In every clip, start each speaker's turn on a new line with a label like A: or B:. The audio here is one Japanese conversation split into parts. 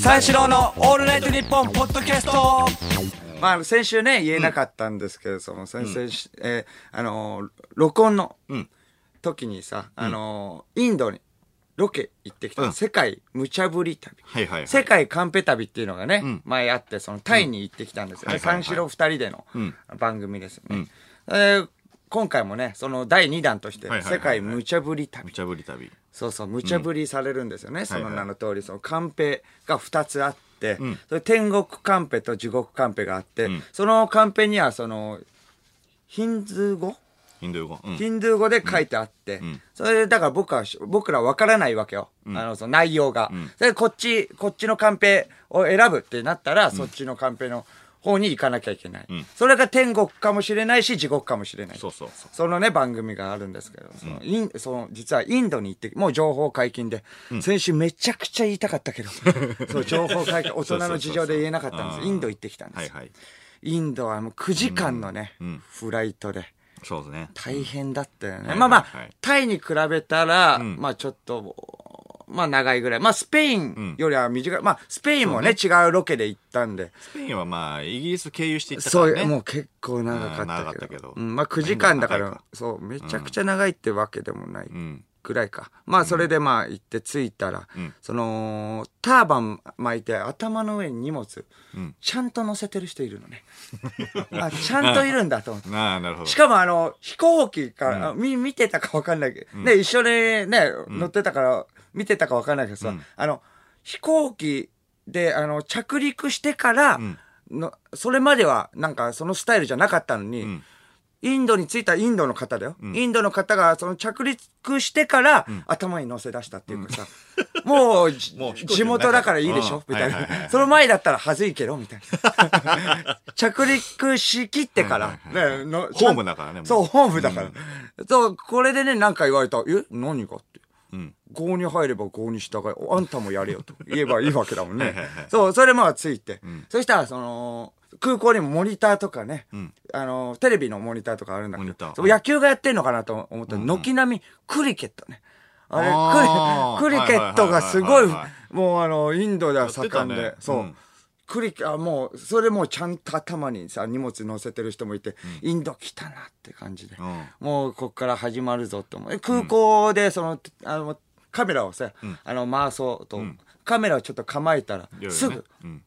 A: 三四郎のオールナイトニッポンポッドキャスト。まあ、先週ね、言えなかったんですけれども、先々週、えーあのー、録音の
B: ん。
A: 時にさ、あのー、インドにロケ行ってきた、
B: うん。
A: 世界無茶ぶり旅。
B: はいはいはい。
A: 世界カンペ旅っていうのがね、
B: ん。
A: 前あって、そのタイに行ってきたんですよね。
B: はいはいはい
A: 三四郎二人での
B: うん。
A: 番組ですよね。えー今回もね、その第2弾として、世界無茶ぶり旅
B: 無。茶ぶり旅。
A: そうそう、無茶ぶりされるんですよね。その
B: はいはい
A: 名の通り、そのカンペが2つあって、
B: ん
A: それ天国カンペと地獄カンペがあって、
B: ん
A: そのカンペには、その、ヒンズー語、
B: インド語？うん。
A: ヒンドゥー語で書いてあって、
B: ん
A: それで、だから僕は、僕ら分からないわけよ。あの、その内容が。それで、こっち、こっちのカンペを選ぶってなったら、そっちのカンペの方に行かなきゃいけない。それが天国かもしれないし、地獄かもしれない。
B: そうそうそう。
A: そのね、番組があるんですけど、その、イン、その、実はインドに行って、もう情報解禁で、先週めちゃくちゃ言いたかったけど、そう、情報解禁、大人の事情で言えなかったんです。インド行ってきたんです。
B: はいはい。
A: インドはもう9時間のね、
B: ん
A: フライトで、
B: そうですね。
A: 大変だったよね。
B: はい
A: まあまあ、タイに比べたら、
B: ん
A: まあちょっと、まあ長いぐらい。まあスペインよりは短い。まあスペインもね、違うロケで行ったんで。
B: スペインはまあ、イギリス経由していったか
A: そう、
B: らね。
A: もう結構長かったけど。
B: うん長かったけど
A: うん、まあ9時間だからそう、めちゃくちゃ長いってわけでもない。
B: うん。
A: ぐらいか。まあ、それでまあ、行って着いたら、
B: ん
A: その、ターバン巻いて頭の上に荷物、
B: ん
A: ちゃんと乗せてる人いるのね。あ、ちゃんといるんだと思って。
B: なるほど。
A: しかもあの、飛行機から、あみ、見てたかわかんないけど、ね、一緒にね、乗ってたから、見てたかわかんないけどさ、あの、飛行機で、あの、着陸してから、の、それまでは、なんか、そのスタイルじゃなかったのに、
B: ん。
A: インドに着いたインドの方だよ。インドの方が、その着陸してから、頭に乗せ出したっていうかさ、もう、じ
B: もう飛行機
A: 地元だからいいでしょ、
B: うん。
A: みたい
B: はいはいはいは
A: な。その前だったら恥ずいけど、みたいな。着陸しきってから、ねの
B: ホームだからねもう。
A: そう、ホームだから。そう、これでね、なんか言われた。え？何が？って。
B: うん。
A: 郷に入れば郷に従い、あんたもやれよと 言えばいいわけだもんね。そう、それまあついて。そしたら、その、空港にもモニターとかね、
B: ん
A: あの、テレビのモニターとかあるんだけど、そう野球がやってんのかなと思ったら、軒並みクリケットね。あれクリ、クリケットがすごいもうあの、インドでは盛んでそう。
B: うん
A: クリケ、あ、もう、それもうちゃんと頭にさ、荷物乗せてる人もいて、インド来たなって感じで。
B: うん
A: もうこっから始まるぞと思う。空港でその、あの、カメラをさ、あの、回そうと、カメラをちょっと構えたら、すぐ、
B: うん。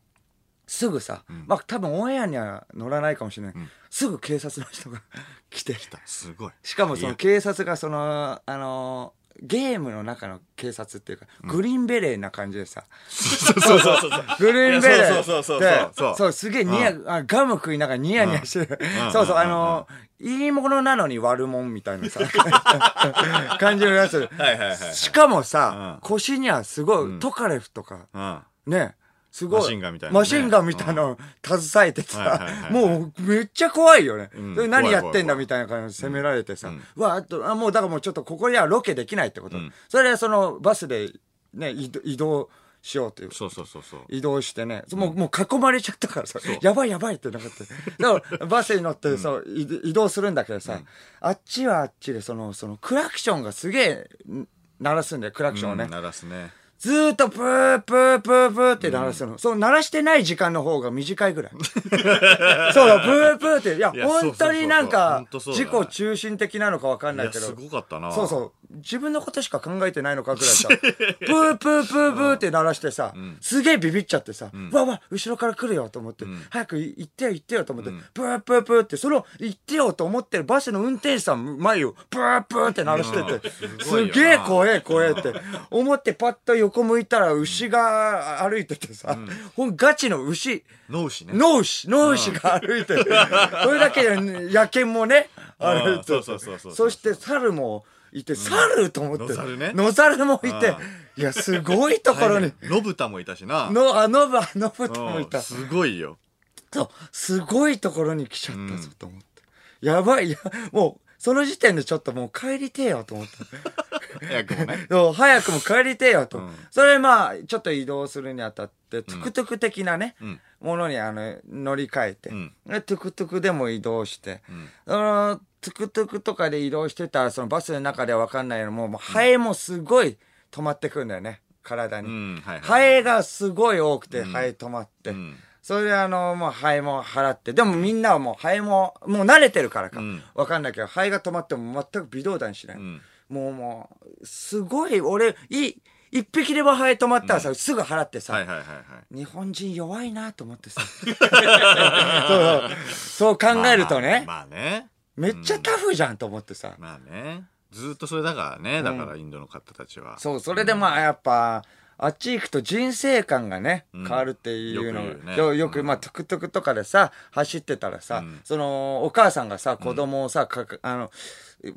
A: すぐさ、まあ多分オンエアには乗らないかもしれない。すぐ警察の人が来て、
B: すごい。
A: しかもその警察がその、あの、ゲームの中の警察っていうか、グリーンベレーな感じでさ、
B: そうそうそうそう。
A: グリーンベレー
B: そうそうそうそう
A: で
B: そう。
A: そう、すげえニヤ、あガム食いながらニヤニヤしてる。
B: ん。
A: そうそう、
B: うん。
A: あの、いいものなのに悪もんみたいなさ、感じのやつ。
B: はいはいはい。
A: しかもさ、
B: うん。
A: 腰にはすごい、トカレフとか、
B: うん。
A: ね、すごい。
B: マシンガンみたいなね
A: マシンガンみたいなの携えてさ
B: はいはいはいは、い
A: もうめっちゃ怖いよね。
B: ん
A: それ何やってんだみたいな感じで責められてさ、うわ、あと、あもうだからもうちょっとここにはロケできないってこと。それでそのバスでね、移動しようという。
B: そうそうそうそう。
A: 移動してね、もう、もう囲まれちゃったからさ、やばいやばいってなかった。だから、バスに乗って、そう、移移動するんだけどさ、あっちはあっちで、その、その、クラクションがすげえ、ん鳴らすんだよ、クラクションをね。
B: うん鳴らすね。
A: ずーっとプープープープーって鳴らすの。そう、鳴らしてない時間の方が短いぐらい。そうだ、プープーって。いや、
B: いや
A: 本当になん
B: そうそうそう
A: か
B: 本当、そうだね
A: 自己中心的なのかわかん
B: いや、
A: ないけど。
B: すごかったな。
A: そうそう。自分のことしか考えてないのかぐらいさ、プープープープーって鳴らしてさ、すげえビビっちゃってさ、わわ、後ろから来るよと思って、早く行ってよ行ってよと思って、プープープーって、その行ってよと思ってるバスの運転手さん前をプープーって鳴らしてて、
B: す
A: げえ怖え怖えって 思ってパッと横向いたら牛が歩いててさ、ほんガチの牛、
B: ノウシね。
A: ノウシ、ノウシが歩いてる。それだけで野犬もね、歩いてて。
B: そうそうそうそう。
A: そして猿もいて、猿と思って。
B: 野猿ね
A: 野猿もいて。いや、すごいところに。
B: ノブタもいたしな。
A: の、あ、のぶ、あのぶともいた。
B: うんすごいよ。
A: そう、すごいところに来ちゃったぞと思って。やばい、いや、もう、その時点でちょっともう帰りてえよと思った。
B: 早くもね。
A: そう早くも帰りてえよと。
B: うん
A: それまあ、ちょっと移動するにあたって、トゥクトゥク的なね、
B: ん
A: ものにあの、乗り換えて、
B: ん
A: でトゥクトゥクでも移動して、その、トゥクトゥクとかで移動してたら、そのバスの中ではわかんないのも、もうハエもすごい止まってくるんだよね。体に。
B: うんはいはい
A: ハエがすごい多くて、ハエ止まって。
B: ん
A: それであの、もうハエも払って。でもみんなはもうハエも、もう慣れてるからか。
B: ん
A: わかんないけど、ハエが止まっても全く微動だにしない。
B: ん
A: もうもう、すごい、俺、いい、一匹でもハエ止まったらさ、すぐ払ってさ、
B: はいはいはいはい。
A: 日本人弱いなと思ってさ。そうそう考えるとね、
B: まあまあね。
A: めっちゃタフじゃんと思ってさ。
B: まあね。ずっとそれだからね。だからインドの方たちは。
A: そう、それでまあやっぱ、あっち行くと人生観がね、変わるっていうの。
B: よく
A: よよく、まあ、トゥクトゥクとかでさ、走ってたらさ、その、お母さんがさ、子供をさ、かかあの、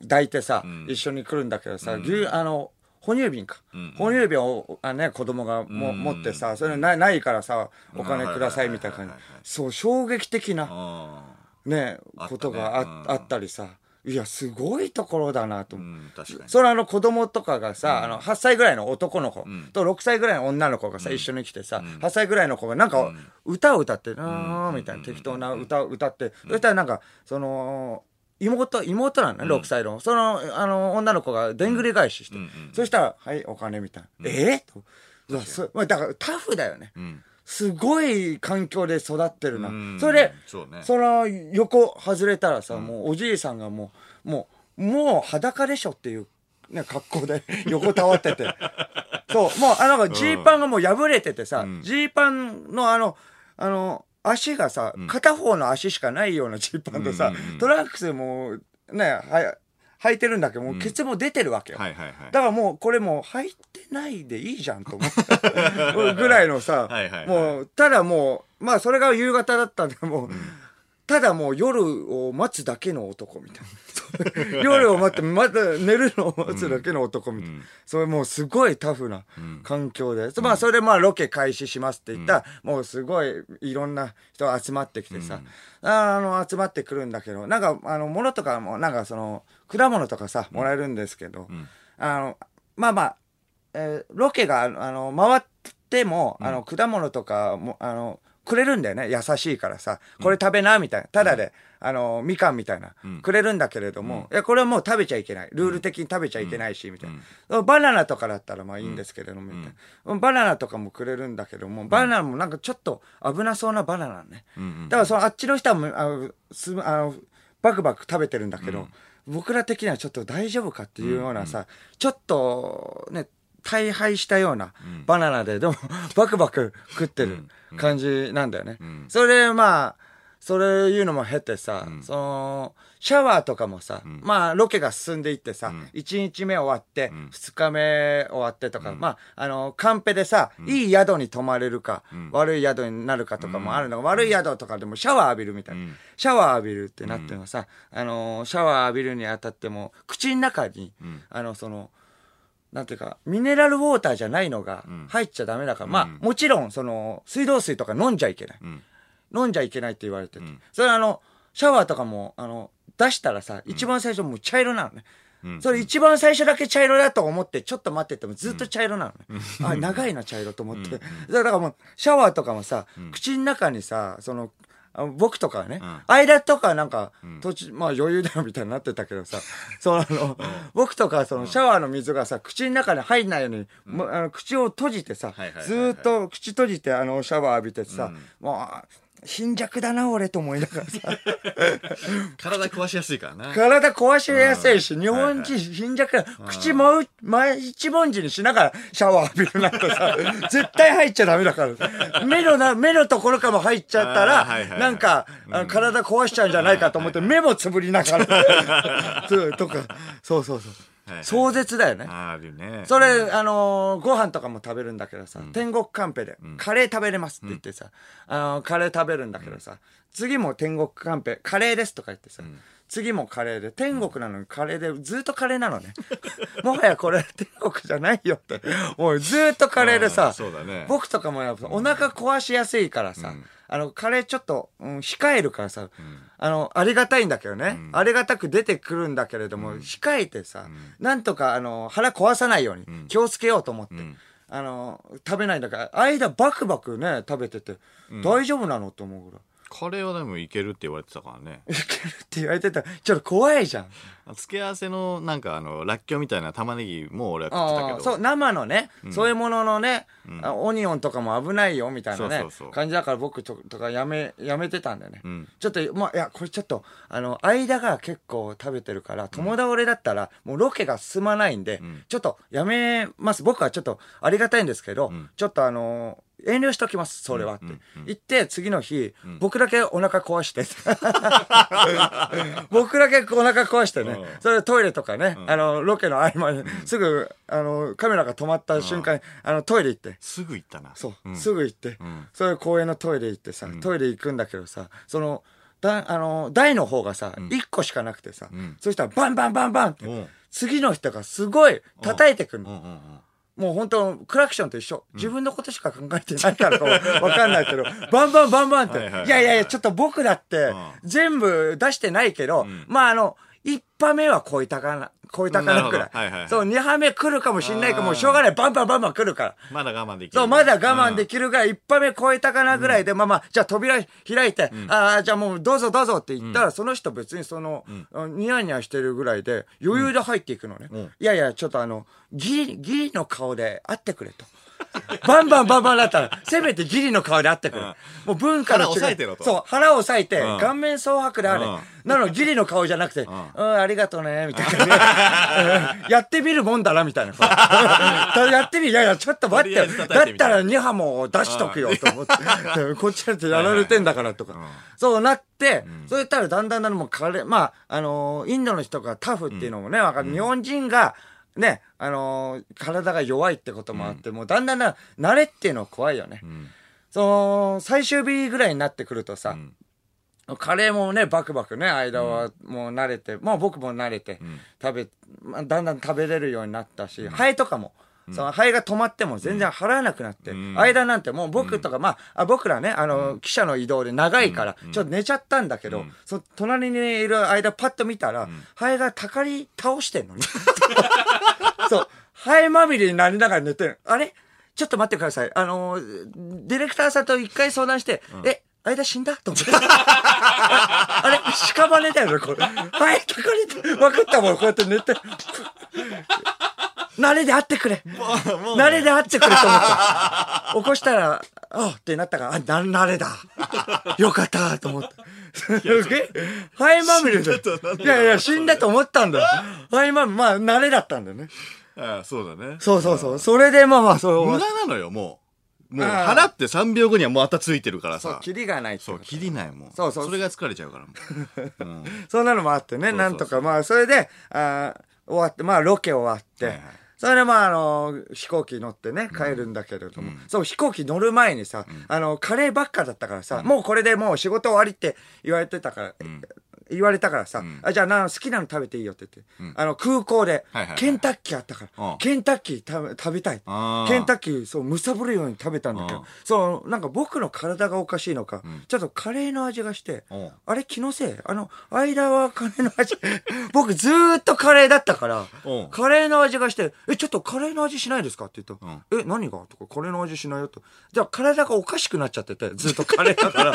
A: 抱いてさ、一緒に来るんだけどさ、牛、あの、哺乳瓶か。哺乳瓶を、あね、子供がも、持ってさ、それなないからさ、お金くださいみたいな感じ。そう、衝撃的な、
B: あ
A: ね、ことがあ
B: うん
A: あったりさ、いや、すごいところだなと。
B: あ。う。ん。
A: それあの子供とかがさ、あの8歳ぐらいの男の子。と6歳ぐらいの女の子がさ、一緒に来てさ、8歳ぐらいの子がなんか歌を歌って、うーん。みたいな適当な歌を歌って、そしたらなんか、その、妹、妹なのね、6歳の。その、あの、女の子がでんぐり返しして、そしたら、はい、お金みたいな。ええと。うわそまあだからタフだよね。
B: ん
A: すごい環境で育ってるな。
B: うん。
A: それで、
B: そうね。
A: その横外れたらさ、もうおじいさんがもう、もう、もう裸でしょっていう、ね、格好で 横たわってて。そう、もう、あの、ジーパンがもう破れててさ、ジーパンのあの、あの、足がさ、片方の足しかないようなジーパンとさ、トランクスも、ね、は履いてるんだけど、もうケツも出てるわけよ。
B: はいはいはい。
A: だからもうこれもう入ってないでいいじゃんと思って。ぐらいのさ
B: はいはいはい、
A: もう、ただもう、まあそれが夕方だったんで、もう、ただもう夜を待つだけの男みたいな。夜を待って、また寝るのを待つだけの男みたいな。それもうすごいタフな環境で。まあそれでまあロケ開始しますって言ったら、もうすごいいろんな人が集まってきてさ、あの、集まってくるんだけど、なんかあの、物とかも、なんかその、果物とかさ、もらえるんですけど、あの、まあまあ、えーロケが、あの、回っても、あの、果物とかも、あの、くれるんだよね。優しいからさ。これ食べな、みたいな。ただで、あの、みかんみたいな。くれるんだけれども、いや、これはもう食べちゃいけない。ルール的に食べちゃいけないし、みたいな。バナナとかだったらまあいいんですけれども、みたいな。バナナとかもくれるんだけども、バナナもなんかちょっと危なそうなバナナね。だからそのあっちの人はあの、すあの、バクバク食べてるんだけど、僕ら的にはちょっと大丈夫かっていうようなさ、ちょっとね、大敗したようなバナナで、でも バクバク食ってる感じなんだよね。それでまあ、それいうのも経てさ、その、シャワーとかもさ、まあロケが進んでいってさ、1日目終わって、2日目終わってとか、まあ、あの、カンペでさ、いい宿に泊まれるか、悪い宿になるかとかもあるのが、悪い宿とかでもシャワー浴びるみたいな。シャワー浴びるってなってるのさ、あの、シャワー浴びるにあたっても、口の中に、あの、その、なんていうか、ミネラルウォーターじゃないのが入っちゃダメだから、まあ、もちろん、その、水道水とか飲んじゃいけない。飲んじゃいけないって言われてて。それあの、シャワーとかも、あの、出したらさ、一番最初もう茶色なのね。それ一番最初だけ茶色だと思って、ちょっと待っててもずっと茶色なのね。あ、長いな茶色と思って。だからもう、シャワーとかもさ、口の中にさ、その、あ僕とかはね、間とかなんか、途中、まあ余裕だよみたいになってたけどさ、そうあの、僕とかそのシャワーの水がさ、口の中に入んないように、あの口を閉じてさずーっと口閉じてあのシャワー浴びてさ、もう、貧弱だな俺と思いながらさ、
B: 体壊しやすいからな。
A: 体壊しやすいし、
B: うん。
A: 日本人貧弱だ。口もう、前一文字にしながらシャワー浴びるなんてさ、絶対入っちゃダメだから。目のな、目のところからも入っちゃったら、
B: あーはいはいはい。
A: なんか、体壊しちゃうんじゃないかと思って、目もつぶりながら、そうとか、そうそうそう壮絶だよね。
B: あるね。
A: それ、あのーご飯とかも食べるんだけどさ、天国カンペで、カレー食べれますって言ってさ、あのーカレー食べるんだけどさ、次も天国カンペ、カレーですとか言ってさ、次もカレーで、天国なのにカレーで、ずっとカレーなのね。もはやこれ天国じゃないよって。もうずっとカレーで
B: あ
A: さ
B: ー、そうだね
A: 僕とかもやっぱお腹壊しやすいからさ、あの、カレーちょっと、うん、控えるからさ、あの、ありがたいんだけどね、ありがたく出てくるんだけれども、控えてさ、なんとか、あの、腹壊さないように、気をつけようと思って、あの、食べないんだから、間バクバクね、食べてて、大丈夫なの？と思うぐらい。
B: カレーはでもいけるって言われてたからね。
A: いけるって言われてたら、ちょっと怖いじゃん。
B: 付け合わせのなんかあの、らっきょうみたいな玉ねぎも俺は食ってたけど。
A: そう、生のね、そういうもののね、あオニオンとかも危ないよみたいなね、
B: そうそうそう
A: 感じだから僕ととかやめ、やめてたんだよね。
B: ん
A: ちょっと、まあ、いや、これちょっと、あの、間が結構食べてるから、友倒れだったら、もうロケが進まないんで、ちょっとやめます。僕はちょっとありがたいんですけど、ちょっとあの遠慮しときます、それはって。言って、次の日、僕だけお腹壊して。僕だけお腹壊してね。
B: うん。
A: それでトイレとかね、あの、ロケの合間に、すぐ、あの、カメラが止まった瞬間に、あの、トイレ行って。
B: すぐ行ったな。
A: そう、
B: ん。
A: すぐ行って、
B: ん。
A: それ公園のトイレ行ってさ、トイレ行くんだけどさ、その、だあの、台の方がさ、一1個しかなくてさ、
B: ん。
A: そしたらバンバンバンバンって、
B: うん。
A: 次の人がすごい叩いてくるの。もう本当クラクションと一緒。自分のことしか考えてないからか わかんないけど、バンバンバンバンって。
B: はい
A: やいやいや、ちょっと僕だって
B: ん、
A: 全部出してないけど、まああの、一波目は超えたかな、超えたかなくらい。
B: なるほどはいはいはい
A: そう、二波目来るかもしんないかもうしょうがない。バンバンバンバン来るから。
B: まだ我慢できる。
A: そう、まだ我慢できるぐらい、一波目超えたかなぐらいで、まあまあ、じゃあ扉開いて、ああ、じゃあもうどうぞどうぞって言ったら、その人別にその、あニヤニヤしてるぐらいで、余裕で入っていくのね。
B: ん
A: いやいや、ちょっとあの、ギリ、ギリの顔で会ってくれと。バンバンバンバンだったら、せめてギリの顔で会ってくれ。
B: うん
A: もう文化の違い。
B: 腹押さえてろと
A: そう、腹を押さえて、
B: うん
A: 顔面蒼白であれ。
B: うん
A: なの、ギリの顔じゃなくて、うん、
B: ん
A: ありがとうね、みたいな。うんやってみるもんだな、みたいな。やってみ、いやいや、ちょっと待ってだったら2波も出しとくよ、と思って。こっちだってやられてんだから、とか。そうなって、そう言ったらだんだんだんもうカレー、まあ、あのーインドの人がタフっていうのもね、わかる。日本人が、ね、あのー体が弱いってこともあって、もうだんだんだん慣れっていうのは怖いよね。
B: ん。
A: その、最終日ぐらいになってくるとさ、カレーもね、バクバクね、間はもう慣れて、もう僕も慣れて、食べ、まあ、だんだん食べれるようになったし、ハエとかも、そのハエが止まっても全然払わなくなって、間なんてもう僕とか、まあ、あ僕らね、あの、記者の移動で長いから、ちょっと寝ちゃったんだけど、そ隣にいる間パッと見たら、ハエがたかり倒してんのね。そう。ハエまみれになりながら寝てる。あれ？ちょっと待ってください。あのー、ディレクターさんと一回相談して、え、間死んだと思って。あ あれ屍だよね、これ。はい、たかりって、分かったもん、こうやって寝て。慣れで会ってくれ。慣れで会ってくれと思った。起こしたら、あってなったから、あ、な、慣れだ。よかったと思って。すげえ、ハエまみれで。いやいや、死んだと思ったんだよ。ハエまみれ、まあ、慣れだったんだよね。
B: ああそうだね。
A: そうそうそう。それでまあまあ、それ
B: 無
A: を
B: 駄なのよ、もう。もう、払って3秒後にはもうあたついてるから
A: そう
B: さ、。
A: キリがないって
B: そう、
A: こと
B: 切りないもん。
A: そうそう。
B: それが疲れちゃうからもう。うん。
A: そんなのもあってね、
B: そうそうそう。
A: なんとか、まあ、それで、あー終わって、まあ、ロケ終わって、
B: はいはい。
A: それでまあ、あの、飛行機乗ってね、帰るんだけれども、そう、飛行機乗る前にさ、あの、カレーばっかだったからさ、もうこれでもう仕事終わりって言われてたから、言われたからさ、あじゃあな好きなの食べていいよって言って、あの空港で、ケンタッキーあったから、
B: うん。
A: ケンタッキー食べ食べたいケンタッキーそうむさぶるように食べたんだけど、
B: うん。
A: そうなんか僕の体がおかしいのか、ちょっとカレーの味がして、
B: うん。
A: あれ気のせい？あの間はカレーの味。僕ずーっとカレーだったから、
B: うん。
A: カレーの味がして「えちょっとカレーの味しないですか?」って言ったえ何が?」とか「カレーの味しないよ」とじゃあ体がおかしくなっちゃっててずっとカレーだから。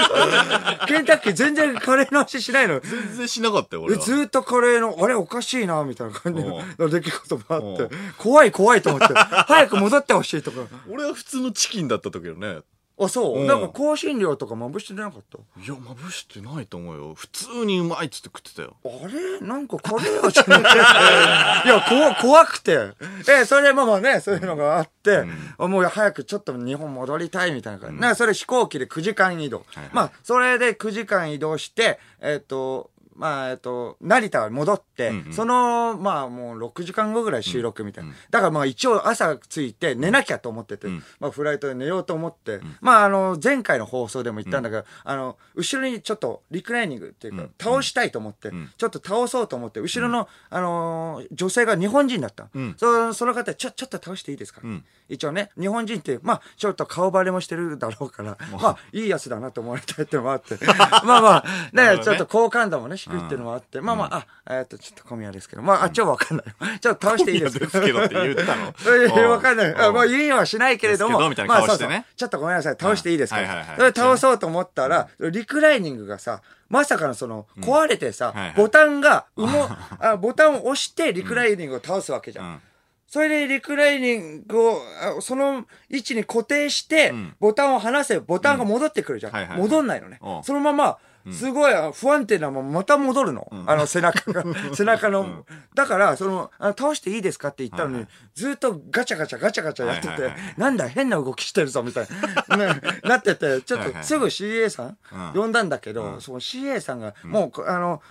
A: ケンタッキー全然カレーの味しないの
B: 全然しなかったよ、
A: え
B: 俺は。
A: ずーっとカレーの、あれおかしいな、みたいな感じの
B: う
A: 出来事もあっ
B: う
A: て、怖い怖いと思って、早く戻ってほしいとか。
B: 俺は普通のチキンだった時よね。
A: あ、そう？う。
B: ん
A: なんか香辛料とかまぶしてなかった？
B: いや、まぶしてないと思うよ。普通にうまいっつって食ってたよ。
A: あれ？なんかカレー味ない。いや、怖怖くて。え、それでまあまあね、そういうのがあって、もう早くちょっと日本戻りたいみたいな感じ。なんかそれ飛行機で9時間移動。
B: はいはい
A: まあ、それで9時間移動して、えっ、と、まあ、えっと、成田に戻って、
B: うんうん。
A: その、まあもう6時間後ぐらい収録みたいな。だからまあ一応朝着いて寝なきゃと思ってて、
B: ん。
A: まあフライトで寝ようと思って、まああの、前回の放送でも言ったんだけど、あの、後ろにちょっとリクライニングっていうか、
B: うん。
A: 倒したいと思って、
B: ん。
A: ちょっと倒そうと思って、後ろの、あのー女性が日本人だった。
B: うん。
A: そその方、ちょ、ちょっと倒していいですか、
B: ん。
A: 一応ね、日本人って、まあ、ちょっと顔バレもしてるだろうから、まあ、いいやつだなと思われたいってのもあって、まあまあ、ね、ちょっと好感度もね、しくっていうのもあって、まあまあ、あ、えっと、ちょっと小宮ですけど、まあ、あ、ちょっとわかんない。ちょっと倒していいですか？
B: ですけどって言ったの？
A: わかんない。まあ、言いはしないけれども。まあそうそう。ちょっとごめんなさい。倒していいですか、
B: はいはいはい。
A: それ倒そうと思ったら、リクライニングがさ、まさかのその、壊れてさ、ボタンが、うも、あ、ボタンを押してリクライニングを倒すわけじゃん。
B: うん。
A: それでリクライニングを、あその位置に固定して、
B: ん。
A: ボタンを離せばボタンが戻ってくるじゃん。戻んないのね。
B: う。ん。
A: そのまま、すごいあ不安定なまままた戻るの？あの背中が、背中の。だから、その、あ倒していいですかって言ったのに、ずっとガチャガチャガチャガチャやってて、なんだ変な動きしてるぞみたいな、ねなってて、ちょっとすぐ CA さん
B: うん。
A: 呼んだんだけど、その CA さんが、もう、あの、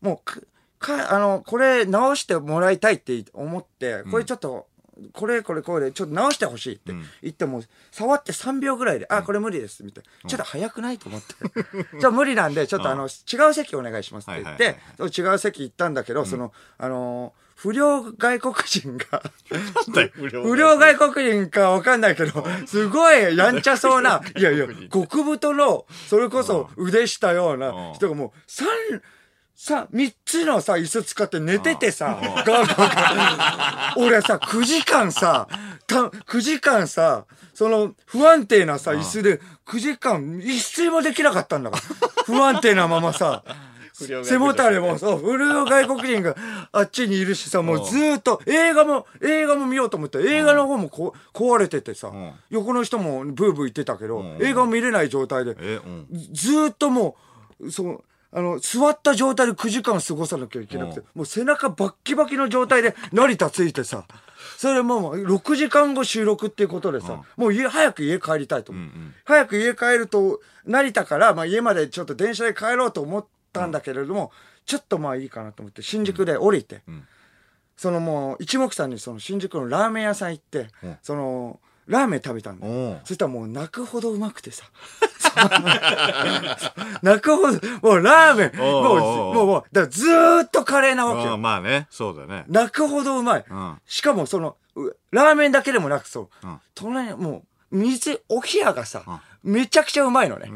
A: もうく、か、あの、これ直してもらいたいって思って、これちょっと、これこれこれでちょっと直してほしいって
B: うん。
A: 言っても、触って3秒ぐらいで、あ、これ無理です、みたいな。ちょっと早くないと思って。じゃあ無理なんで、ちょっとあの、違う席お願いしますって言って、違う席行ったんだけど、その、あの、不良外国人が、不良外国人。かわかんないけど、すごいやんちゃそうな、いやいや、極太の、それこそ腕したような人がもう、三、さ、三つのさ、椅子使って寝ててさ、ガーガー俺さ、9時間さ、た、9時間さ、その、不安定なさ、椅子で、9時間、一睡もできなかったんだから。不安定なままさ、背もたれも、そう、フルの外国人があっちにいるしさ、もうずーっと、映画も、映画も見ようと思って、映画の方もこ壊れててさ
B: ん、
A: 横の人もブーブー言ってたけど
B: ん、
A: 映画も見れない状態で。ずーっともう、そう、あの、座った状態で9時間過ごさなきゃいけなくて
B: う、
A: もう背中バッキバキの状態で成田ついてさ、それもう6時間後収録っていうことでさ、もう家、早く家帰りたいと思う。
B: うんうん。
A: 早く家帰ると、成田から、まあ家までちょっと電車で帰ろうと思ったんだけれども、ちょっとまあいいかなと思って、新宿で降りて、
B: ん。
A: そのもう、一目散にその新宿のラーメン屋さん行って、
B: うん。
A: その、ラーメン食べたんだよ。そしたらもう泣くほどうまくてさ。泣くほど、もうラーメン、もう、もう、もう、だからずーっとカレーなわけよ。
B: まあね、そうだね。
A: 泣くほどうまい。
B: うん。
A: しかもその、うラーメンだけでもなくそう、
B: うん。
A: 隣にもう、水、お冷やがさ、めちゃくちゃうまいのね。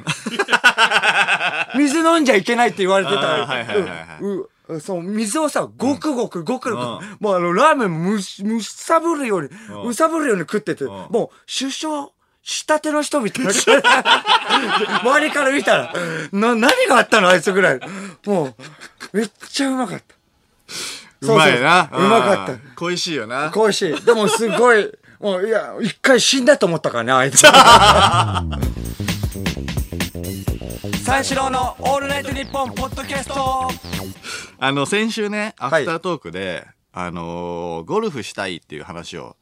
A: 水飲んじゃいけないって言われてた。
B: あーはいはいはいはい。う
A: うそう、水をさ、ごくごくごくごく、
B: うん。
A: もうあの、ラーメンむし、むさぶるように、
B: うん。
A: むさぶるように食ってて、
B: ん。
A: もう、首相、したての人みたいな。周りから見たら、な、何があったのあいつぐらい。もう、めっちゃうまかった。
B: うまいな。
A: そうそううまかった
B: うん恋しいよな。
A: 恋しい。でもすごい、もういや、一回死んだと思ったからね、あいつ。三四郎のオールナイトニッポンポッドキャスト
B: あの、先週ね、ア
A: はい
B: フタートークで、あのーゴルフしたいっていう話を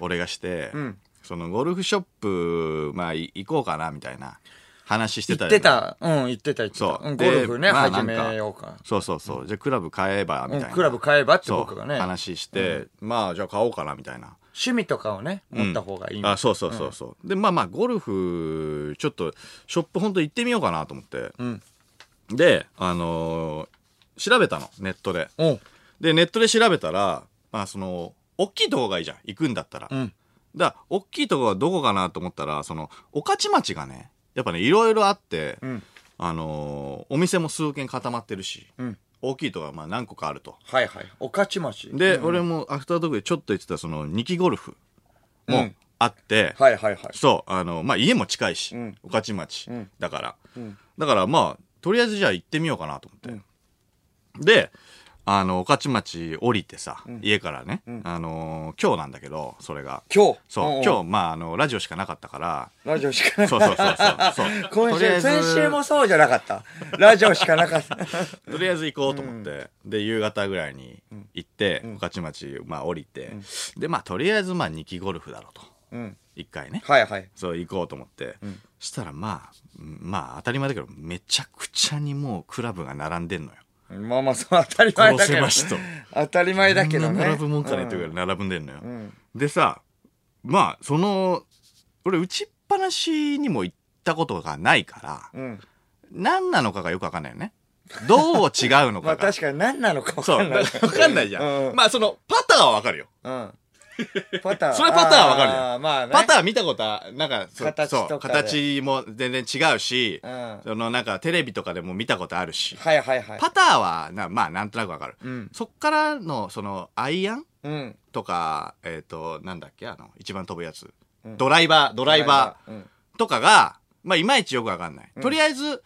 B: 俺がして、
A: ん
B: そのゴルフショップ、まあ、い行こうかな、みたいな話して
A: 言
B: たよね
A: ってた。うん、言ってた言ってた。
B: そう
A: うんゴルフね、
B: でまあ
A: 始めようか。
B: そうそうそう。じゃあクラブ買えば、みたいな。
A: うんクラブ買えばって
B: そう
A: 僕がね。
B: 話して、まあ、じゃあ買おうかな、みたいな。
A: 趣味とかをね、持った方がいい。
B: あ、そうそうそうそう。で、まあまあ、ゴルフ、ちょっと、ショップ本当行ってみようかなと思って。
A: うん。
B: で、あのー調べたの、ネットで。
A: おう
B: で、ネットで調べたら、まあ、その、大きいとこがいいじゃん。行くんだったら。
A: うん。
B: だから大きいとこはどこかなと思ったら、その、御徒町がね、やっぱね、いろいろあって、
A: うん。
B: あのーお店も数軒固まってるし、
A: うん。
B: 大きいとこはまあ何個かあると。
A: はいはい。御徒町。
B: で、
A: うん
B: 俺もアフタートークでちょっと言ってたその、二期ゴルフも
A: うん
B: あって、
A: はいはいはい。
B: そう、あの、まあ、家も近いし、
A: うん
B: 御徒町、
A: うん
B: だから。
A: うん
B: だからまあ、とりあえずじゃあ行ってみようかなと思って。で、あの、御徒町降りてさ、家からね、
A: ん
B: あのー今日なんだけど、それが。
A: 今日
B: そう、
A: ん
B: 今日、まあ、あの、ラジオしかなかったから、
A: ラジオしかな
B: そう
A: かっ
B: そうそう
A: た。
B: そう。そう
A: 今週、
B: とりあえず
A: 先週もそうじゃなかった。ラジオしかなかった。
B: とりあえず行こうと思って、で、夕方ぐらいに行って、御徒町、まあ、降りて、で、まあ、とりあえず、まあ、二期ゴルフだろうと。
A: うん。
B: 一回ね。
A: はいはい。
B: そう、行こうと思って。したら、まあ、まあ、当たり前だけど、めちゃくちゃにもう、クラブが並んでんのよ。
A: まあまあ、そう当たり前だけど。
B: 殺せましと
A: 当たり前だけどね。
B: こんな並ぶもんかねっていうぐらい並ぶんでんのよ。
A: ん
B: でさ、まあ、その、俺、打ちっぱなしにも行ったことがないから、
A: うん。
B: 何なのかがよくわかんないよね。どう違うの
A: まあ
B: かが。
A: 確かに何なのか分
B: そう、
A: かんない。
B: わかんないじゃん。
A: うん
B: まあ、その、パターはわかるよ。
A: うん。パター。
B: それパターはわかるじ
A: まあね。
B: パター見たことは、なんか、そ
A: 形
B: そう、形も全然違うし、
A: うん
B: そのなんかテレビとかでも見たことあるし、
A: はいはいはい。
B: パターはな、まあなんとなくわかる。
A: うん
B: そっからの、その、アイアン
A: うん。
B: とか、えっ、と、なんだっけあの、一番飛ぶやつ。ドライバー、ドライバ。
A: ー
B: とかが、まあいまいちよくわかんない。とりあえず、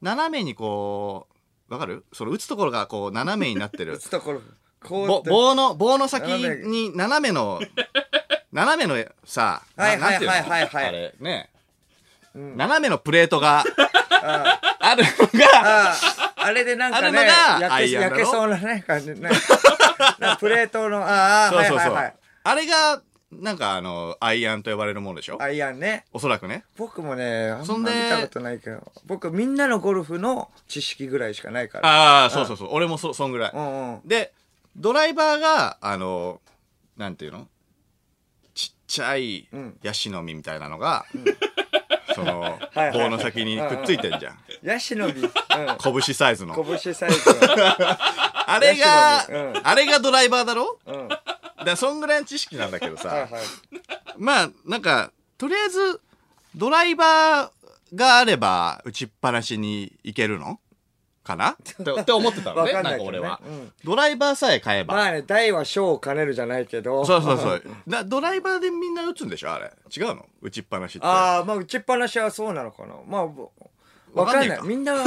B: 斜めにこう、わかる？その打つところがこう斜めになってる
A: 打。つところ、こう
B: ぼ
A: やって。
B: 棒の、棒の先に斜めの、斜めのさ、な
A: はいはいはいはいはい
B: あれ、ね。
A: うん
B: 斜めのプレートが
A: あ
B: あるのが、
A: あれでなんかね、
B: あるのがア
A: 焼け
B: イアンだろ？
A: 焼けそうなね、感じね。プレートの、ああ、
B: そうそうそう
A: はいはいはい。。
B: あれが、なんかあの、アイアンと呼ばれるものでしょ？
A: アイアンね。
B: おそらくね。
A: 僕もね、あん
B: そんで
A: ま見たことないけど、僕みんなのゴルフの知識ぐらいしかないから。
B: ああ、そうそうそう。俺もそ、そんぐらい。
A: うんうん。
B: で、ドライバーが、あの、なんていうの？ちっちゃい
A: うん
B: ヤシの実みたいなのが、その
A: はいはい、
B: 棒の先にくっついてんじゃん。
A: ヤシの実、うん。
B: 拳サイズの。
A: 拳サイズの。
B: あれが
A: ヤシの実う、ん
B: あれがドライバーだろ？
A: うん。
B: だからそんぐらいの知識なんだけど
A: いはい。
B: まあ、なんか、とりあえず、ドライバーがあれば、打ちっぱなしに行けるの？かな？って思ってたのね、
A: わかんないけどね
B: なんか俺は、
A: うん
B: ドライバーさえ買えば。
A: まあね、大は小を兼ねるじゃないけど。
B: そうそうそう。なドライバーでみんな打つんでしょあれ？違うの？打ちっぱなしって。
A: ああ、まあ、打ちっぱなしはそうなのかな。まあ、ぼわかんない。
B: わかんないか
A: みんなは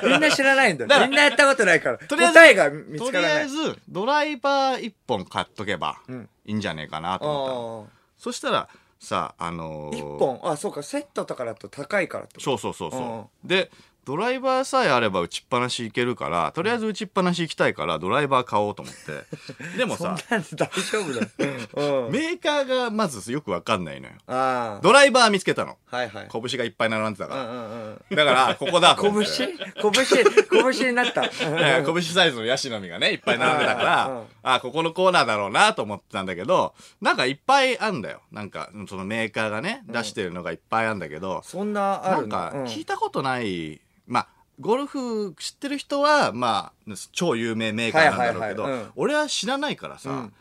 A: 知みんな知らないんだ
B: だから
A: みんなやったことないから。
B: とりあえず
A: 答えが見
B: とり
A: つからない。
B: あえず、ドライバー一本買っとけば
A: うん
B: いいんじゃねえかなと思ったの。
A: あ
B: そしたら、さ、あの
A: あ。
B: ー
A: 一本？あ、そうか、セットとかだと高いからってこと？
B: そうそうそうそう。で、ドライバーさえあれば打ちっぱなし行けるから、とりあえず打ちっぱなし行きたいから、ドライバー買おうと思って。でも
A: そん
B: さ、
A: なんで大丈夫だよ。うん。
B: メーカーがまずよくわかんないのよ。
A: ああ。
B: ドライバー見つけたの。
A: はいはい。
B: 拳がいっぱい並んでたから。
A: うんうんうん。
B: だから、ここだ。
A: 拳？拳？拳になった。
B: 拳サイズのヤシの実がね、いっぱい並んでたから、
A: うんうん
B: あここのコーナーだろうなと思ってたんだけど、なんかいっぱいあんだよ。なんか、そのメーカーがね、出してるのがいっぱいあんだけど、
A: そんなあ
B: なんか聞いたことない、まあ、ゴルフ知ってる人は、まあ、超有名メーカーなんだろうけど、
A: はいはいはいうん
B: 俺は知らないからさ、
A: うん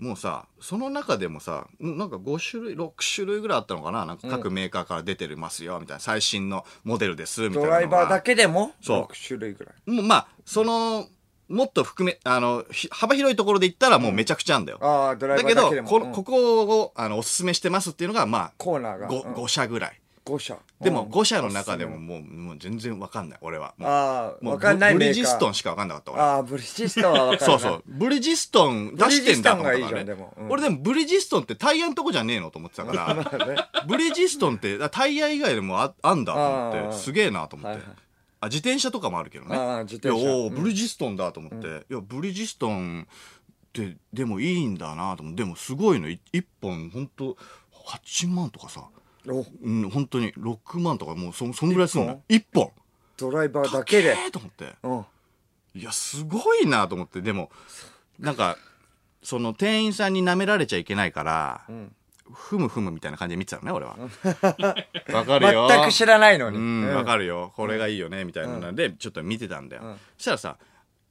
B: もうさ、その中でもさ、んなんか5種類、6種類ぐらいあったのかななんか各メーカーから出てますよ、みたいな。最新のモデルです、みたいな。
A: ドライバーだけでも
B: そう
A: 6種類ぐらい。
B: もうまあ、その、もっと含め、あの、ひ幅広いところで言ったらもうめちゃくちゃあんだよ。
A: ああ、ドライ
B: だけど
A: バーだけで、も。うん
B: こここを、あの、おすすめしてますっていうのが、まあ、
A: コーナーが。
B: 5, 5社ぐらい。
A: 5社。
B: でも
A: うん
B: 5社の中でももう、もう全然わかんない、俺は。もう
A: ああ、
B: もう
A: わかんない
B: ブ
A: メーカー。
B: リヂストンしかわかんなかった、俺。
A: ああ、ブリヂストンはわかるな。
B: そうそう。ブリヂストン出してんだと思ったから
A: ブリヂストンがいいじゃんでも
B: ね
A: うん。
B: 俺でもブリヂストンってタイヤのとこじゃねえのと思ってたから、
A: ね
B: ブリヂストンってあタイヤ以外でもああんだと思って、すげえなと思って
A: はいはい。
B: あ、自転車とかもあるけどね。
A: ああ自転車
B: いや、おブリヂストンだと思って。いや、ブリヂストンって、でもいいんだなと思って。でもすごいの。い一本、ほんと、8万とかさ。
A: お
B: うん、本当に6万とか、もうそ、そんぐらいすんの？一本。
A: ドライバーだけで。
B: えーと思って。
A: うん。
B: いや、すごいなと思って。でも、なんか、その店員さんに舐められちゃいけないから、
A: ん
B: ふむふむみたいな感じで見てたのね、俺は。わかるよ。
A: 全く知らないのに。
B: うん、わか
A: る。
B: るよ。これがいいよね、みたいなので、ちょっと見てたんだよ。
A: うん
B: そしたらさ、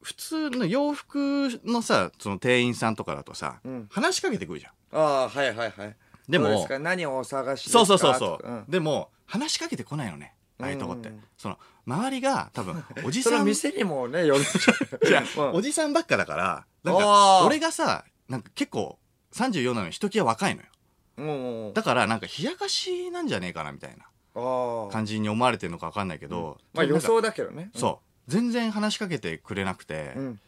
B: 普通の洋服のさ、その店員さんとかだとさ、
A: ん
B: 話しかけてくるじゃん。
A: ああ、はいはいはい。
B: でも
A: どうですか何をお探しですか？
B: そうそうそうそう。
A: ん
B: でも、話しかけてこないのね。ああいうとこって。
A: うん
B: その、周りが多分、おじさん、
A: 店にもね、よる
B: いや
A: うん
B: おじさんばっかだから、なん
A: あ
B: か、
A: ー
B: 俺がさ、なんか結構、34なのにひときわ若いのよ。だから、なんか冷やかしなんじゃねえかな、みたいな。感じに思われてるのかわかんないけど、
A: まあ予想だけどね。
B: そう。全然話しかけてくれなくて、
A: うん。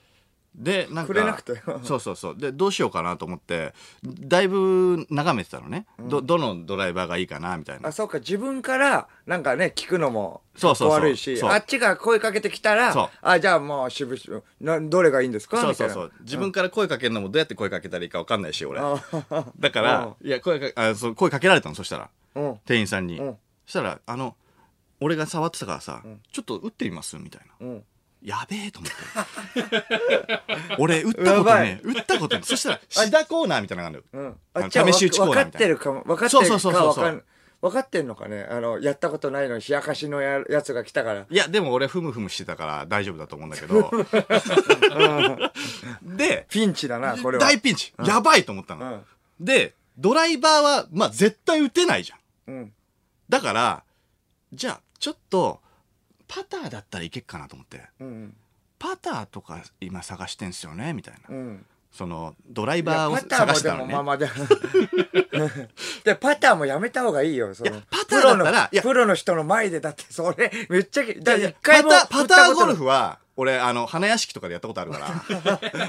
B: で、なんか、
A: くれなくて
B: そうそうそう。で、どうしようかなと思って、だいぶ眺めてたのね。ど、どのドライバーがいいかな、みたいな
A: あ、。そうか、自分から、なんかね、聞くのも、
B: そうそうそう
A: 悪いし、あっちが声かけてきたらあ、じゃあもう、しぶしぶ、な、どれがいいんですか？みたいうな。
B: そうそそう。自分から声かけるのもどうやって声かけたらいいかわかんないし、俺。
A: あ
B: だから、いや、声か、あそう声かけられたの、そしたら。
A: うん。
B: 店員さんに。
A: うん
B: そしたら、あの、俺が触ってたからさ、ちょっと打ってみます？みたいな。
A: うん。
B: やべえと思って。俺、打ったことね、打ったことね。そしたら、シダコーナーみたいなのがあるのよ。
A: うん。あ
B: 試し打ちコーナーみたいな
A: 分かってるかも、分かってるか分かん分かってんのかねあの、やったことないのに冷やかしのややつが来たから。
B: いや、でも俺、ふむふむしてたから大丈夫だと思うんだけど。で、
A: ピンチだな、これは。
B: 大ピンチ。やばいと思ったの。で、ドライバーは、まあ、絶対打てないじゃん。
A: うん。
B: だから、じゃあ、ちょっと、パターだったらいけっかなと思って。
A: うん。
B: パターとか今探してんすよねみたいな。
A: うん。
B: その、ドライ
A: い
B: バーを探したのね。
A: もまあまあで。で、パターもやめた方がいいよ。その
B: パターだったら
A: プロのプロの人の前でだって、それ、めっちゃ、一回も
B: パター、パターゴル
A: フ
B: フは、俺、あの、花屋敷とかでやったことあるか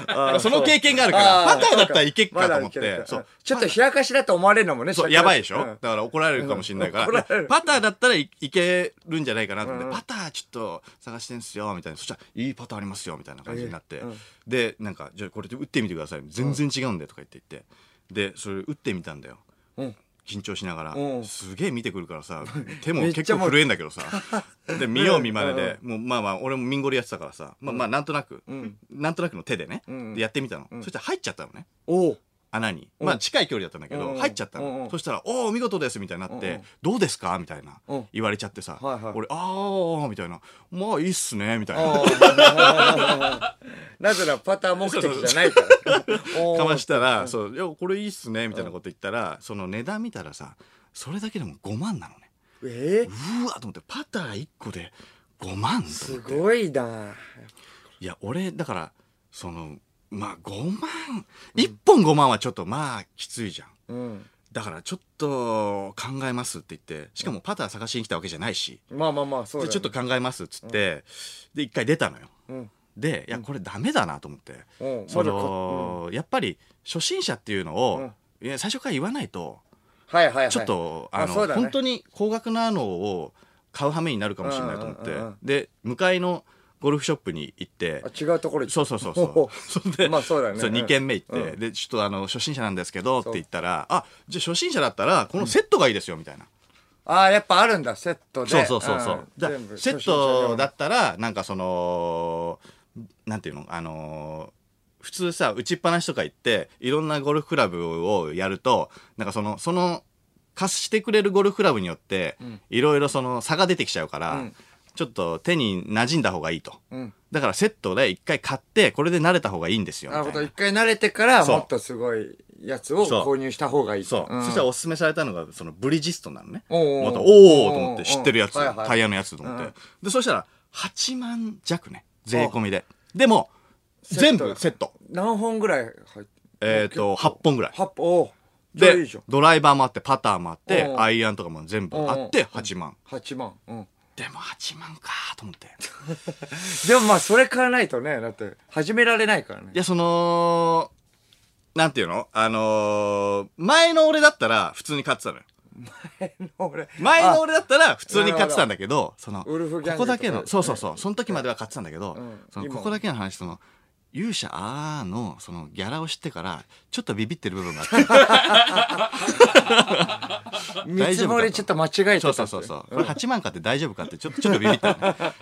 B: ら。その経験があるから、パターだったらいけっかと思ってそう。
A: ちょっと冷やかしだと思われるのもね、
B: そう、
A: 先
B: やばいでしょ、
A: うん
B: だから怒られるかもしれないか
A: 怒られる
B: ら。パターだったらいいけるんじゃないかなと思って、
A: うん
B: パターちょっと探してんすよ、みたいな。そしたら、いいパターありますよ、みたいな感じになって。で、なんか、じゃあこれで打ってみてください。全然違うんだよとか言って言って。で、それ打ってみたんだよ。
A: うん
B: 緊張しながら、
A: うん。
B: すげえ見てくるからさ、手も結構震えんだけどさ。で、見よう見まねで、もうまあまあ、俺もミンゴリやってたからさ、まあまあ、なんとなく、
A: ん。
B: なんとなくの手でね、
A: ん。
B: でやってみたの。そしたら入っちゃったのね。
A: おう
B: 穴に。まあ近い距離だったんだけど、
A: うん
B: 入っちゃった。のそしたら、おお見事ですみたいになって
A: うん、
B: どうですか？みたいな
A: うん。
B: 言われちゃってさ俺、あーみたいな。まあいいっすね、みたいな。
A: なぜならパター目的じゃないから。
B: かましたら、そう、いや、これいいっすね、みたいなこと言ったら、その値段見たらさ、それだけでも5万なのね。
A: え
B: うわと思って、パター1個で5万と
A: す。ごいな。
B: いや、俺、だから、その、まあ5万、1本5万はちょっとまあきついじゃん。
A: うん。
B: だからちょっと考えますって言って、しかもパター探しに来たわけじゃないし、
A: まあまあまあ、そうだよ
B: でちょっと考えますっつって、で、一回出たのよ。
A: うん。
B: で、いや、これダメだなと思って。
A: うん
B: その、やっぱり初心者っていうのを、いや最初から言わないと、
A: はいはいはい。
B: ちょっと、あの、
A: そうだね
B: 本当に高額なのを買う羽目になるかもしれないと思って、
A: うんうんうんうん
B: で、向かいのゴルフショップに行って。
A: あ、違うところ
B: そうそうそうそ
A: ほ
B: う。それで、
A: まあそうだよね。
B: そう
A: うん
B: 2軒目行って、
A: うん。
B: で、ちょっとあの、初心者なんですけどって言ったら、あ、じゃあ初心者だったら、このセットがいいですよ、みたいな。
A: ああ、やっぱあるんだ、セットで。
B: そうそうそうそう。
A: ん。
B: じゃあ
A: 全部
B: セットだったら、なんかその、なんていうの？あのー普通さ、打ちっぱなしとか行って、いろんなゴルフクラブをやると、なんかその、その、貸してくれるゴルフクラブによって、いろいろその差が出てきちゃうから、
A: うん
B: ちょっと手に馴染んだ方がいいと。
A: うん。
B: だからセットで一回買って、これで慣れた方がいいんですよ。
A: なるほど。一回慣れてから、もっとすごいやつを購入した方がいい。
B: そう。
A: ん
B: そしたらおすすめされたのが、そのブリヂストンなのね。
A: おうお
B: た、おーと思って知ってるやつ、タイヤのやつと思って。
A: うん
B: で、そしたら、8万弱ね。税込みで。でも、全部セット。
A: 何本ぐらい入って
B: えっ、と、8本ぐらい。
A: 8本。
B: でドライバーもあって、パターもあって
A: う、ん
B: アイアンとかも全部あって、8万。
A: 8万。うん。
B: でも8万かと思って。
A: でもまあ、それ買わないとね、だって、始められないからね
B: い。や、その、なんていうの？あのー前の俺だったら普通に買ってたのよ。
A: 俺
B: 前の俺だったら普通に買ってたんだけど、その、ここだけの、そうそうそう、その時までは買ってたんだけど
A: ん、
B: その
A: 今
B: ここだけの話、その、勇者あーの、その、ギャラを知ってから、ちょっとビビってる部分があって。
A: 見積もりちょっと間違えてた
B: そうそうそうそう。これ8万買って大丈夫かって、ちょっと、ちょっとビビったのね。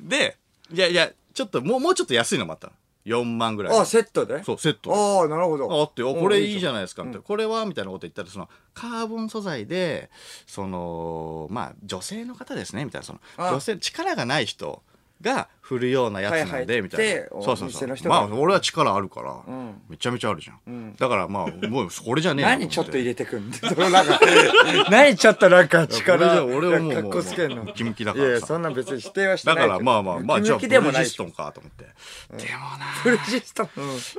B: で、いやいや、ちょっと、もう、もうちょっと安いのもあったの。4万ぐらい。
A: あ、セットで？
B: そう、セット。
A: ああ、なるほど。
B: あって、おこれいいじゃ
A: ん。
B: ないですか、みたいな。これはみたいなこと言ったら、その、カーボン素材で、その、まあ、女性の方ですね、みたいな、その、
A: あ
B: 女性、力がない人が振るようなやつなんで、みたい
A: で
B: な。そうそうそう。まあ、俺は力あるから、
A: ん
B: めちゃめちゃあるじゃん。だから、まあ、もう、これじゃねえな
A: 何ちょっと入
B: れ
A: れてくんのそのなんか、何ちょっとなんか力、
B: 俺はもう、
A: かっこつけんの。
B: ムキムキだからさ
A: いやそんな別に否定はしてない。
B: だから、まあまあまあ、じゃあ、ブ
A: でもないし
B: リヂストンかと思って。でもな
A: ブリヂストン。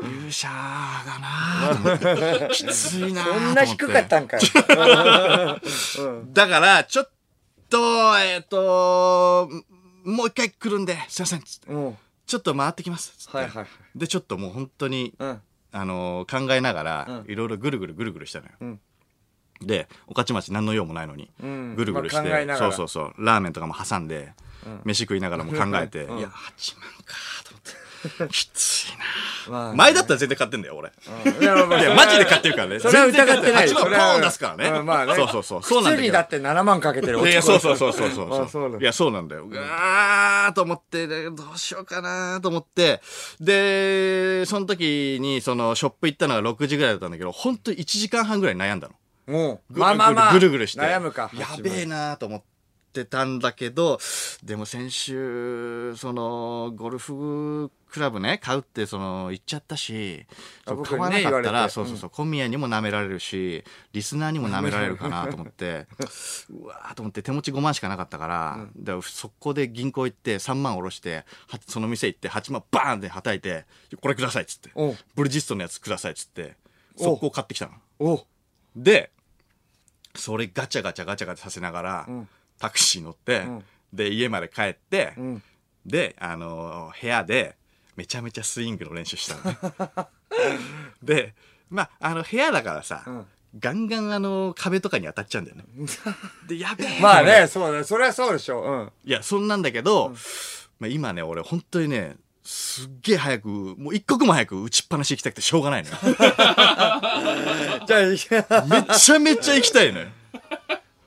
B: 勇者がな。きついな
A: そんな低かったんかい。
B: だから、ちょっと、えっ、と、もう一回来るんで、すいません。つって
A: うん。
B: ちょっと回ってきます。つって
A: はいはい。
B: で、ちょっともう本当に、
A: うん。
B: あのー考えながら、
A: うん
B: いろいろぐるぐるぐるぐるしたのよ。
A: ん
B: で、御徒町何の用もないのに、
A: ん
B: ぐるぐるして、
A: まあ
B: そうそうそう、ラーメンとかも挟んで、飯食いながらも考えて、
A: うん
B: いや、8万かきついな、
A: まあね
B: 前だったら全然買ってんだよ、俺。
A: いや、まあ
B: いや、マジで買ってるからね。
A: それは疑ってない。
B: 8万ポーン出すからね。
A: うんまあね。
B: そうそうそう。そうなんだ
A: だって7万かけてる
B: いや、そうそうそうそうそう
A: あそう
B: いや、そうなんだよ。うわーと思って、でどうしようかなと思って、で、その時に、その、ショップ行ったのが6時ぐらいだったんだけど、本当に1時間半ぐらい悩んだの。
A: うん。
B: ぐるぐる
A: まあまあまあ。
B: ぐるぐるして。
A: 悩むか。
B: やべえなと思ってたんだけど、でも先週、その、ゴルフクラブね、買うって、その、言っちゃったし、買わなかったら、そうそうそう、小宮にも舐められるし、リスナーにも舐められるかなと思って、うわーと思って手持ち5万しかなかったから、で速攻で銀行行って3万下ろして、はその店行って8万バーンって叩いて、これくださいっつって。ブリヂストンのやつくださいっつって、速攻買ってきたの。
A: お
B: で、それガチャガチャガチャガチャさせながら、
A: ん。
B: タクシー乗って、
A: ん。
B: で、家まで帰って、
A: ん。
B: で、あのー部屋で、めちゃめちゃスイングの練習したのね。で、まあ、あの、部屋だからさ、
A: ん
B: ガンガンあの、壁とかに当たっちゃうんだよね。で、やべえ
A: まあね、そうだね。それはそうでしょう。うん。
B: いや、そんなんだけど、まあ、今ね、俺本当にね、すっげえ早く、もう一刻も早く打ちっぱなし行きたくてしょうがないのよ。
A: じゃあ
B: めちゃめちゃ行きたいのよ。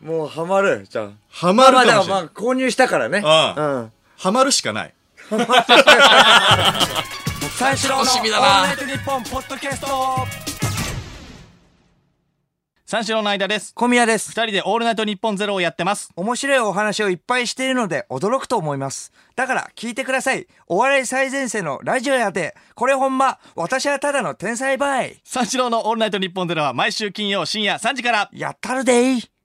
A: もうハマる。じゃあ。
B: ハマる
A: まあまあ、
B: かもしれない。
A: でもまあ、購入したからね。
B: ああ
A: うん。
B: ハマるしかない。
A: 三四郎の
B: 楽しみだな
A: オールナイトニッポンポッドキャスト
B: 三四郎の間です。
A: 小宮です。
B: 二人でオールナイトニッポンゼロをやってます。
A: 面白いお話をいっぱいしているので驚くと思います。だから聞いてください。お笑い最前線のラジオやで。これほんま、私はただの天才バイ。
B: 三四郎のオールナイトニッポンゼロは毎週金曜深夜3時から。
A: やったるでい。